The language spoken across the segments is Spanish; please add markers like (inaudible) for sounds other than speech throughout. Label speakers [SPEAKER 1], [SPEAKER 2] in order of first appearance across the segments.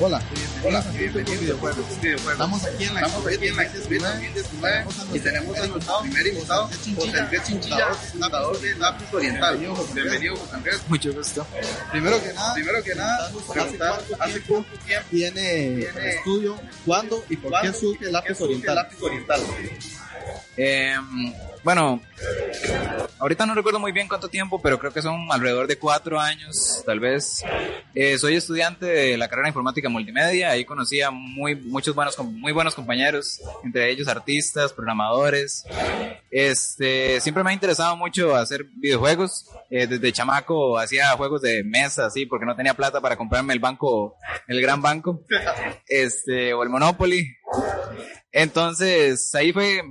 [SPEAKER 1] Hola, hola, bienvenidos Estamos aquí en la
[SPEAKER 2] Estamos aquí en la Expo 2019 y tenemos a nuestro primer invitado, José Andrés Chinchilla, fundador de Lápiz Oriental. Bienvenido, José Andrés.
[SPEAKER 3] Mucho gusto.
[SPEAKER 1] Primero que nada,
[SPEAKER 2] Primero que nada, preguntar hace cuánto tiempo
[SPEAKER 1] tiene el estudio, cuándo y por qué surge el lápiz oriental.
[SPEAKER 2] Lápiz Oriental.
[SPEAKER 3] Eh, bueno, ahorita no recuerdo muy bien cuánto tiempo, pero creo que son alrededor de cuatro años, tal vez. Eh, soy estudiante de la carrera de informática multimedia. Ahí conocí a muy, muchos buenos, muy buenos compañeros, entre ellos artistas, programadores. Este, siempre me ha interesado mucho hacer videojuegos. Eh, desde chamaco hacía juegos de mesa, así, porque no tenía plata para comprarme el banco, el gran banco, (laughs) este, o el Monopoly. Entonces, ahí fue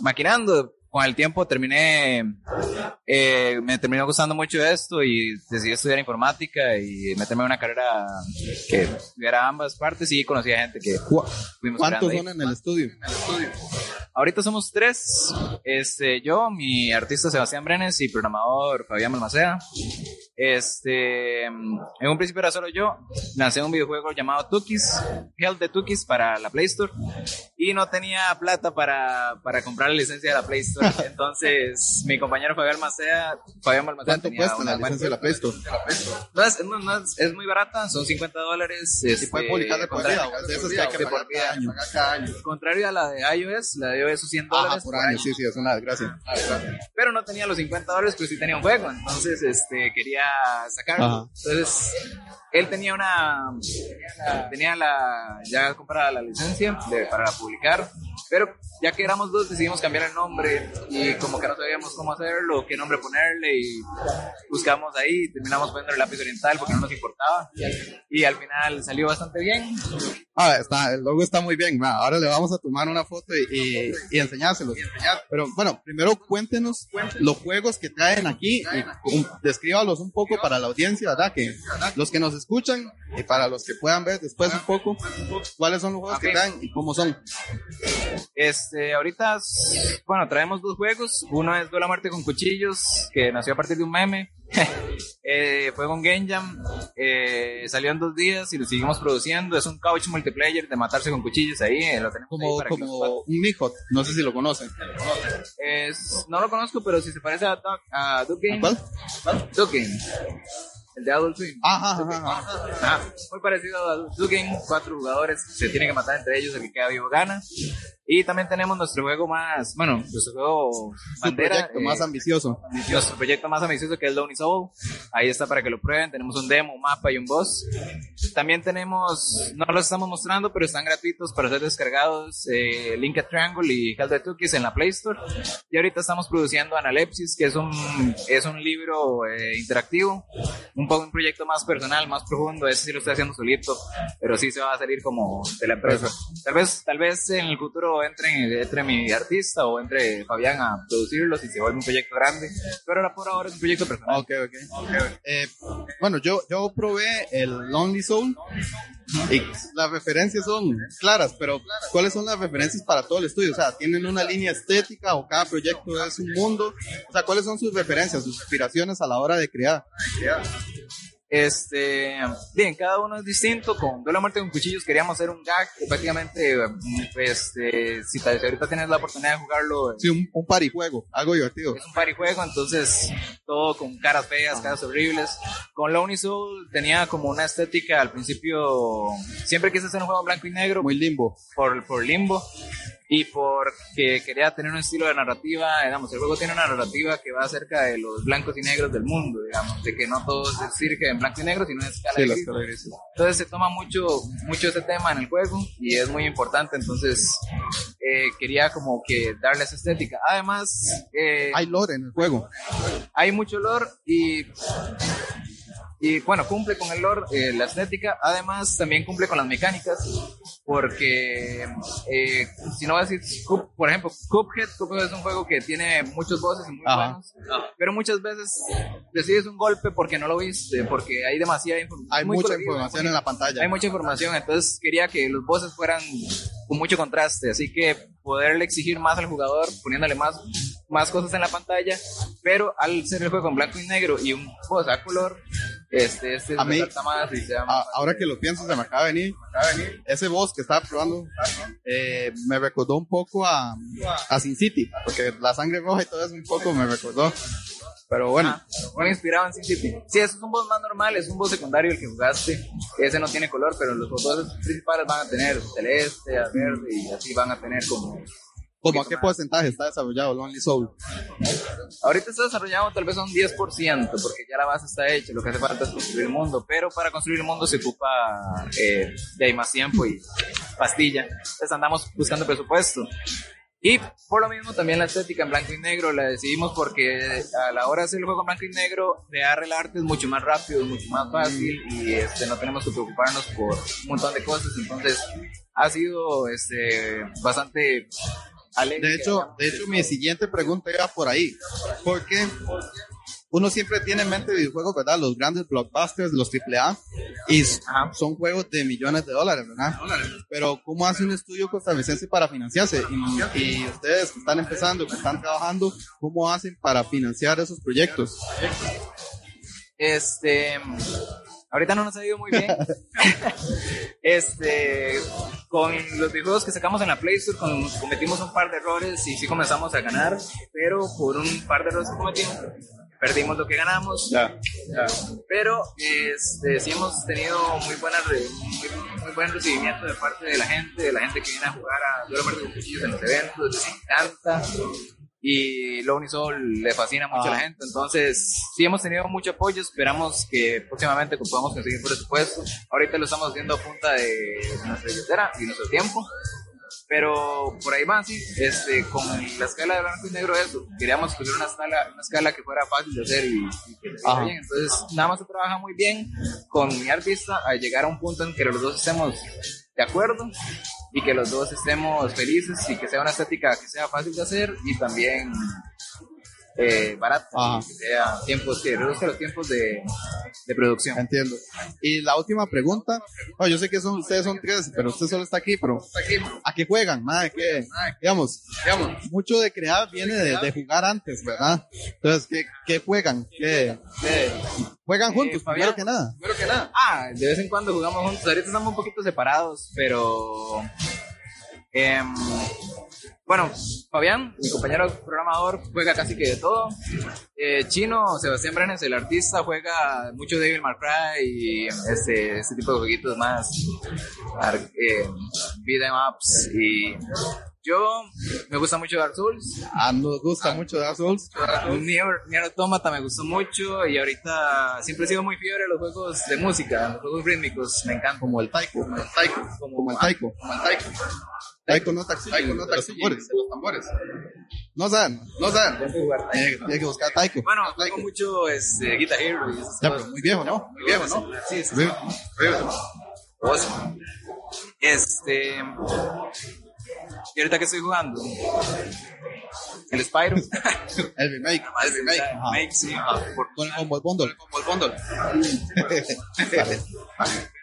[SPEAKER 3] maquinando. Con el tiempo terminé, eh, me terminó gustando mucho esto y decidí estudiar informática y meterme en una carrera que tuviera ambas partes y conocí a gente que fuimos
[SPEAKER 1] ¿Cuántos
[SPEAKER 3] creando ahí.
[SPEAKER 1] son en el estudio?
[SPEAKER 3] Ahorita somos tres, este, yo, mi artista Sebastián Brenes y programador Fabián Malmacea. Este, en un principio era solo yo, lancé un videojuego llamado Tukis, Health de Tukis para la Play Store y no tenía plata para, para comprar la licencia de la Play Store. (laughs) Entonces, mi compañero Fabián Malmacea, Fabián Malmacea
[SPEAKER 1] ¿Cuánto cuesta la licencia de la Play Store?
[SPEAKER 3] no es, no, no es, muy barata, son 50 dólares.
[SPEAKER 1] ¿Y
[SPEAKER 3] Este,
[SPEAKER 1] puede publicar de por vida? ¿O de esas que hay que pagar
[SPEAKER 3] por
[SPEAKER 1] cada año?
[SPEAKER 2] Cada año.
[SPEAKER 3] Contrario a la de iOS, la de iOS son 100
[SPEAKER 1] Ajá,
[SPEAKER 3] dólares
[SPEAKER 1] por año, sí, sí, es una desgracia.
[SPEAKER 3] pero no tenía los 50 dólares, pero sí tenía un juego, entonces este, quería sacarlo.
[SPEAKER 1] Ajá.
[SPEAKER 3] Entonces, él tenía una, tenía la, ya comprada la licencia de- para publicar, pero ya que éramos dos decidimos cambiar el nombre y como que no sabíamos cómo hacerlo, qué nombre ponerle y buscamos ahí, terminamos poniendo el lápiz oriental porque no nos importaba y al final salió bastante bien.
[SPEAKER 1] Ah, está, el logo está muy bien. Ahora le vamos a tomar una foto y, y, y enseñárselos. Pero bueno, primero cuéntenos los juegos que traen aquí y um, descríbalos un poco para la audiencia, ¿verdad? Que los que nos escuchan y para los que puedan ver después un poco cuáles son los juegos que traen y cómo son.
[SPEAKER 3] Este, ahorita, bueno, traemos dos juegos. Uno es Duela Muerte con Cuchillos, que nació a partir de un meme. (laughs) Eh, fue con Game Jam. eh, salió en dos días y lo seguimos produciendo. Es un couch multiplayer de matarse con cuchillos ahí. eh, lo tenemos ahí
[SPEAKER 1] Como,
[SPEAKER 3] para que los
[SPEAKER 1] como un Mijot, no sé si lo conocen.
[SPEAKER 3] Es- no lo conozco, pero si se parece a Duck, a Duck Game.
[SPEAKER 1] ¿Cuál?
[SPEAKER 3] Duck Game. El de Adult Swim.
[SPEAKER 1] Ajá, ajá, ajá.
[SPEAKER 3] Ajá, muy parecido a Duck Game. Cuatro jugadores se tienen que matar entre ellos. El que queda vivo gana. Y también tenemos nuestro juego más, bueno, nuestro juego bandera.
[SPEAKER 1] proyecto
[SPEAKER 3] eh,
[SPEAKER 1] más ambicioso.
[SPEAKER 3] nuestro proyecto más ambicioso que es Lonely Soul. Ahí está para que lo prueben. Tenemos un demo, un mapa y un boss. También tenemos, no los estamos mostrando, pero están gratuitos para ser descargados. Eh, Linked Triangle y Hell the Cookies en la Play Store. Y ahorita estamos produciendo Analepsis, que es un, es un libro eh, interactivo. Un poco un proyecto más personal, más profundo. Ese sí lo estoy haciendo solito, pero sí se va a salir como de la empresa. Tal vez, tal vez en el futuro entre, entre mi artista o entre Fabián a producirlo si se vuelve un proyecto grande. Pero ahora por ahora es un proyecto personal.
[SPEAKER 1] Ok, ok. Eh, bueno, yo, yo probé el Lonely Soul y las referencias son claras, pero ¿cuáles son las referencias para todo el estudio? O sea, ¿tienen una línea estética o cada proyecto es un mundo? O sea, ¿cuáles son sus referencias, sus inspiraciones a la hora de crear?
[SPEAKER 3] Este, bien, cada uno es distinto. Con Duelo a Muerte con Cuchillos queríamos hacer un gag que prácticamente, este, si, ahorita tienes la oportunidad de jugarlo,
[SPEAKER 1] Sí, un, un parijuego, algo divertido.
[SPEAKER 3] es un parijuego, entonces todo con caras feas, caras horribles. Con Lonely Soul tenía como una estética al principio, siempre quise hacer un juego blanco y negro
[SPEAKER 1] Muy limbo.
[SPEAKER 3] por, por limbo y porque quería tener un estilo de narrativa, digamos, el juego tiene una narrativa que va acerca de los blancos y negros del mundo, digamos, de que no todo es en blanco y negro, sino en escala
[SPEAKER 1] Sí,
[SPEAKER 3] gris. Entonces se toma mucho, mucho ese tema en el juego y es muy importante, entonces eh, quería como que darle esa estética. Además, eh,
[SPEAKER 1] Hay lore en el juego.
[SPEAKER 3] hay mucho lore y y bueno cumple con el lore eh, la estética además también cumple con las mecánicas porque eh, si no vas a decir por ejemplo Cuphead Cuphead es un juego que tiene muchos voces y muy
[SPEAKER 1] Ajá.
[SPEAKER 3] buenos pero muchas veces decides un golpe porque no lo viste porque hay demasiada información
[SPEAKER 1] Hay mucha
[SPEAKER 3] colorido,
[SPEAKER 1] información
[SPEAKER 3] muy-
[SPEAKER 1] en la pantalla.
[SPEAKER 3] hay mucha información, entonces quería que los bosses fueran con mucho contraste, así que poderle exigir más al jugador, poniéndole más, más cosas en la pantalla, pero al ser el juego en blanco y negro y un boss a color, este, este
[SPEAKER 1] A mí-
[SPEAKER 3] más y se llama-
[SPEAKER 1] Ah, ahora que lo pienso, se me acaba de venir. Ese boss que estaba probando eh, me recordó un poco a, a Sin City, porque la sangre roja y todo eso un poco me recordó. Pero bueno,
[SPEAKER 3] Ah, bueno, inspirado en Sin City. Sí, eso es un boss más normal, es un boss secundario el que jugaste. Ese no tiene color, pero los bosses principales van a tener celeste, a verde y así van a tener como
[SPEAKER 1] ¿como a qué porcentaje está desarrollado Lonely Soul?
[SPEAKER 3] Ahorita está desarrollado tal vez a un 10%, porque ya la base está hecha, lo que hace falta es construir el mundo, pero para construir el mundo se ocupa eh, de ahí más tiempo y pastilla. Entonces andamos buscando presupuesto. Y por lo mismo también la estética en blanco y negro la decidimos porque a la hora de hacer el juego en blanco y negro, crear el arte es mucho más rápido, es mucho más fácil y este, no tenemos que preocuparnos por un montón de cosas. Entonces ha sido este, bastante alegre.
[SPEAKER 1] De hecho, de hecho, mi siguiente pregunta iba por ahí. Porque uno siempre tiene en mente videojuegos, ¿verdad? Los grandes blockbusters, los AAA, y son juegos de millones de dólares, ¿verdad? Pero ¿cómo hace un estudio costarricense para financiarse? Y, y ustedes que están empezando, que están trabajando, ¿cómo hacen para financiar esos proyectos?
[SPEAKER 3] Este, ahorita no nos ha ido muy bien. (laughs) este, con los videojuegos que sacamos en la Play Store con- cometimos un par de errores y sí comenzamos a ganar, pero por un par de errores que cometimos perdimos lo que ganamos.
[SPEAKER 1] Ya.
[SPEAKER 3] Pero este, sí hemos tenido muy, buena muy, muy buen recibimiento de parte de la gente, de la gente que viene a jugar a Duelo Muerte con Cuchillos en los eventos, les encanta. Y Lonely Soul le fascina mucho a la
[SPEAKER 1] Ajá.
[SPEAKER 3] gente. Entonces, sí hemos tenido mucho apoyo. Esperamos que próximamente podamos conseguir presupuesto. Ahorita lo estamos haciendo a punta de nuestra billetera y nuestro tiempo. Pero por ahí va, sí. Este, con la escala de blanco y negro, eso. Queríamos escoger una escala, una escala que fuera fácil de hacer y, y que se bien. Entonces, nada más se trabaja muy bien con mi artista a llegar a un punto en que los dos estemos de acuerdo y que los dos estemos felices y que sea una estética que sea fácil de hacer y también eh, barata,
[SPEAKER 1] Ajá.
[SPEAKER 3] que sea tiempos que reduzca los tiempos de, de producción.
[SPEAKER 1] Entiendo. Y la última pregunta, oh, yo sé que son, ustedes son tres, pero usted solo está aquí, pero ¿a qué juegan? Madre, ¿qué? Digamos, digamos, mucho de crear viene de, de jugar antes, ¿verdad? Entonces, ¿qué, qué juegan? ¿Qué, qué- ¿Juegan juntos,
[SPEAKER 3] Eh, Fabián.
[SPEAKER 1] primero que nada?
[SPEAKER 3] Primero que nada. Ah, de vez en cuando jugamos juntos. Ahorita estamos un poquito separados, pero. em, bueno, Fabián, mi compañero programador, juega casi que de todo. Eh, Chino, Sebastián Brenes, el artista, juega mucho Devil May Cry y este, este tipo de jueguitos más. eh, beat 'em ups. Y yo me gusta mucho Dark Souls.
[SPEAKER 1] Ah, nos gusta mucho Dark Souls.
[SPEAKER 3] Nier, Nier Automata me gustó mucho y ahorita siempre he sido muy fiebre a los juegos de música, los juegos rítmicos, me encantan.
[SPEAKER 1] Como el taiko.
[SPEAKER 2] Como el taiko.
[SPEAKER 1] Como el taiko.
[SPEAKER 2] Como el taiko.
[SPEAKER 1] Taiko no taxi.
[SPEAKER 2] Taiko, no taxi,
[SPEAKER 1] tambores.
[SPEAKER 2] de los tambores.
[SPEAKER 1] No saben.
[SPEAKER 2] No saben.
[SPEAKER 3] Tengo que
[SPEAKER 1] que buscar taiko.
[SPEAKER 3] Bueno, juego mucho este, Guitar Hero
[SPEAKER 1] Ya, pero muy viejo, ¿no?
[SPEAKER 3] Muy viejo, ¿no? Sí, sí. Este. ¿Y ahorita qué estoy jugando? El Spyro. (laughs)
[SPEAKER 1] El remake.
[SPEAKER 3] El remake.
[SPEAKER 1] Ajá.
[SPEAKER 3] Remake, sí.
[SPEAKER 1] Con el combo bundle.
[SPEAKER 2] Como el bundle. (laughs)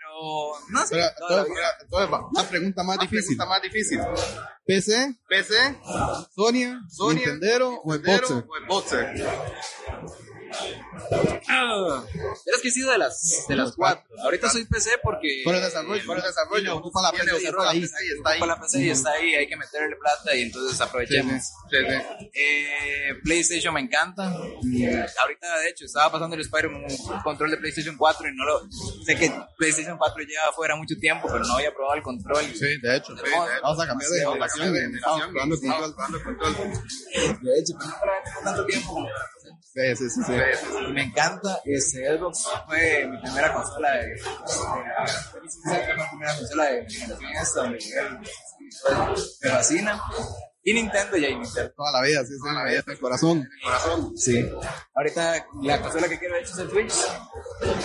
[SPEAKER 3] No sé.
[SPEAKER 1] Pero,
[SPEAKER 3] toda la
[SPEAKER 1] entonces,
[SPEAKER 3] vida.
[SPEAKER 1] entonces, va, una pregunta más difícil.
[SPEAKER 2] Está más difícil.
[SPEAKER 1] PC,
[SPEAKER 2] PC,
[SPEAKER 1] Sonia,
[SPEAKER 2] Sonia,
[SPEAKER 1] Nintendero o
[SPEAKER 2] el boxer.
[SPEAKER 3] Ah, es que he sido de las, de las cuatro. Ahorita soy PC porque.
[SPEAKER 1] Por el desarrollo,
[SPEAKER 2] Por el desarrollo,
[SPEAKER 1] ocupa la PC y está ahí.
[SPEAKER 2] está ahí.
[SPEAKER 3] Ocupa la PC y está ahí, hay que meterle plata y entonces aprovechemos.
[SPEAKER 2] Sí, sí.
[SPEAKER 3] Eh, PlayStation me encanta. Y ahorita, de hecho, estaba pasando el Spider-Man un control de PlayStation 4 y no lo. Sé que PlayStation 4 lleva afuera mucho tiempo, pero no había probado el control.
[SPEAKER 1] Sí, de hecho.
[SPEAKER 3] Sí,
[SPEAKER 1] Vamos a cambiar de generación.
[SPEAKER 2] de
[SPEAKER 1] estamos control.
[SPEAKER 2] control.
[SPEAKER 3] De hecho, pero no tanto tiempo.
[SPEAKER 1] Sí, sí, sí. sí.
[SPEAKER 3] Me encanta. Este, Xbox fue mi primera consola de. fue mi primera consola de Me fascina. Y Nintendo y ahí Nintendo.
[SPEAKER 1] Toda la vida, sí, sí, la vida del corazón.
[SPEAKER 2] Corazón.
[SPEAKER 3] Sí. Ahorita la consola que quiero de hecho es el Switch.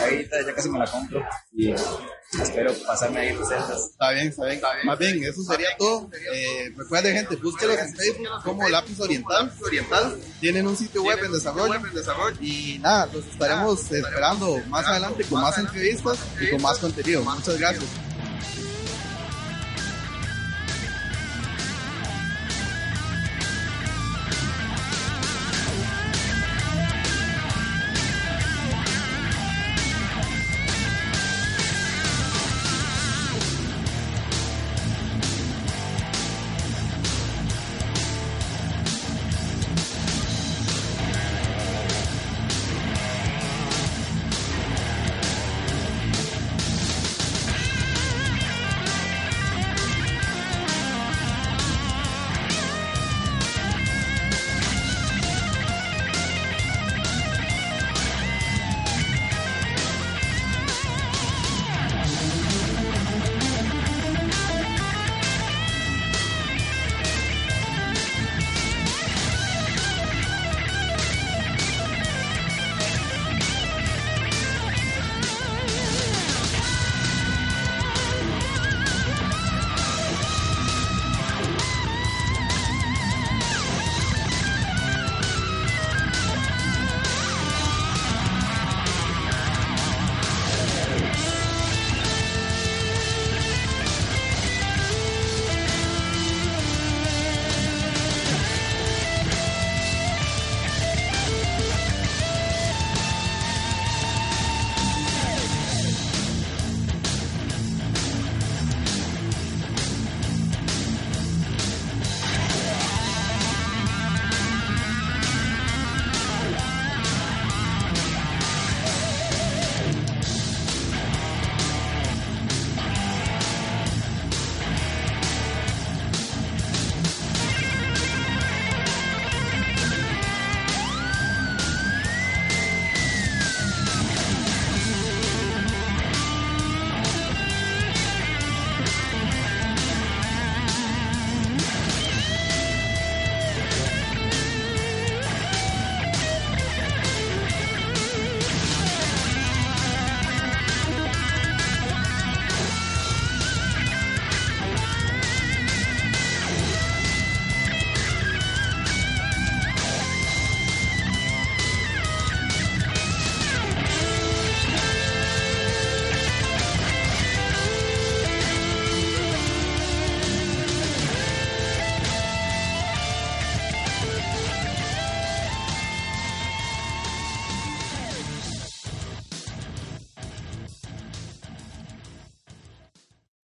[SPEAKER 3] Ahorita ya casi me la compro. Y espero pasarme ahí recetas.
[SPEAKER 1] Está bien, está bien. Más bien, eso sería todo. Eh, recuerden, gente, búsquenos en Facebook como Lápiz Oriental.
[SPEAKER 2] Oriental.
[SPEAKER 1] Tienen un sitio web en desarrollo.
[SPEAKER 2] Web en desarrollo.
[SPEAKER 1] Y nada, los estaremos esperando más adelante con más entrevistas y con más contenido. Muchas gracias.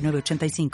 [SPEAKER 4] 906985.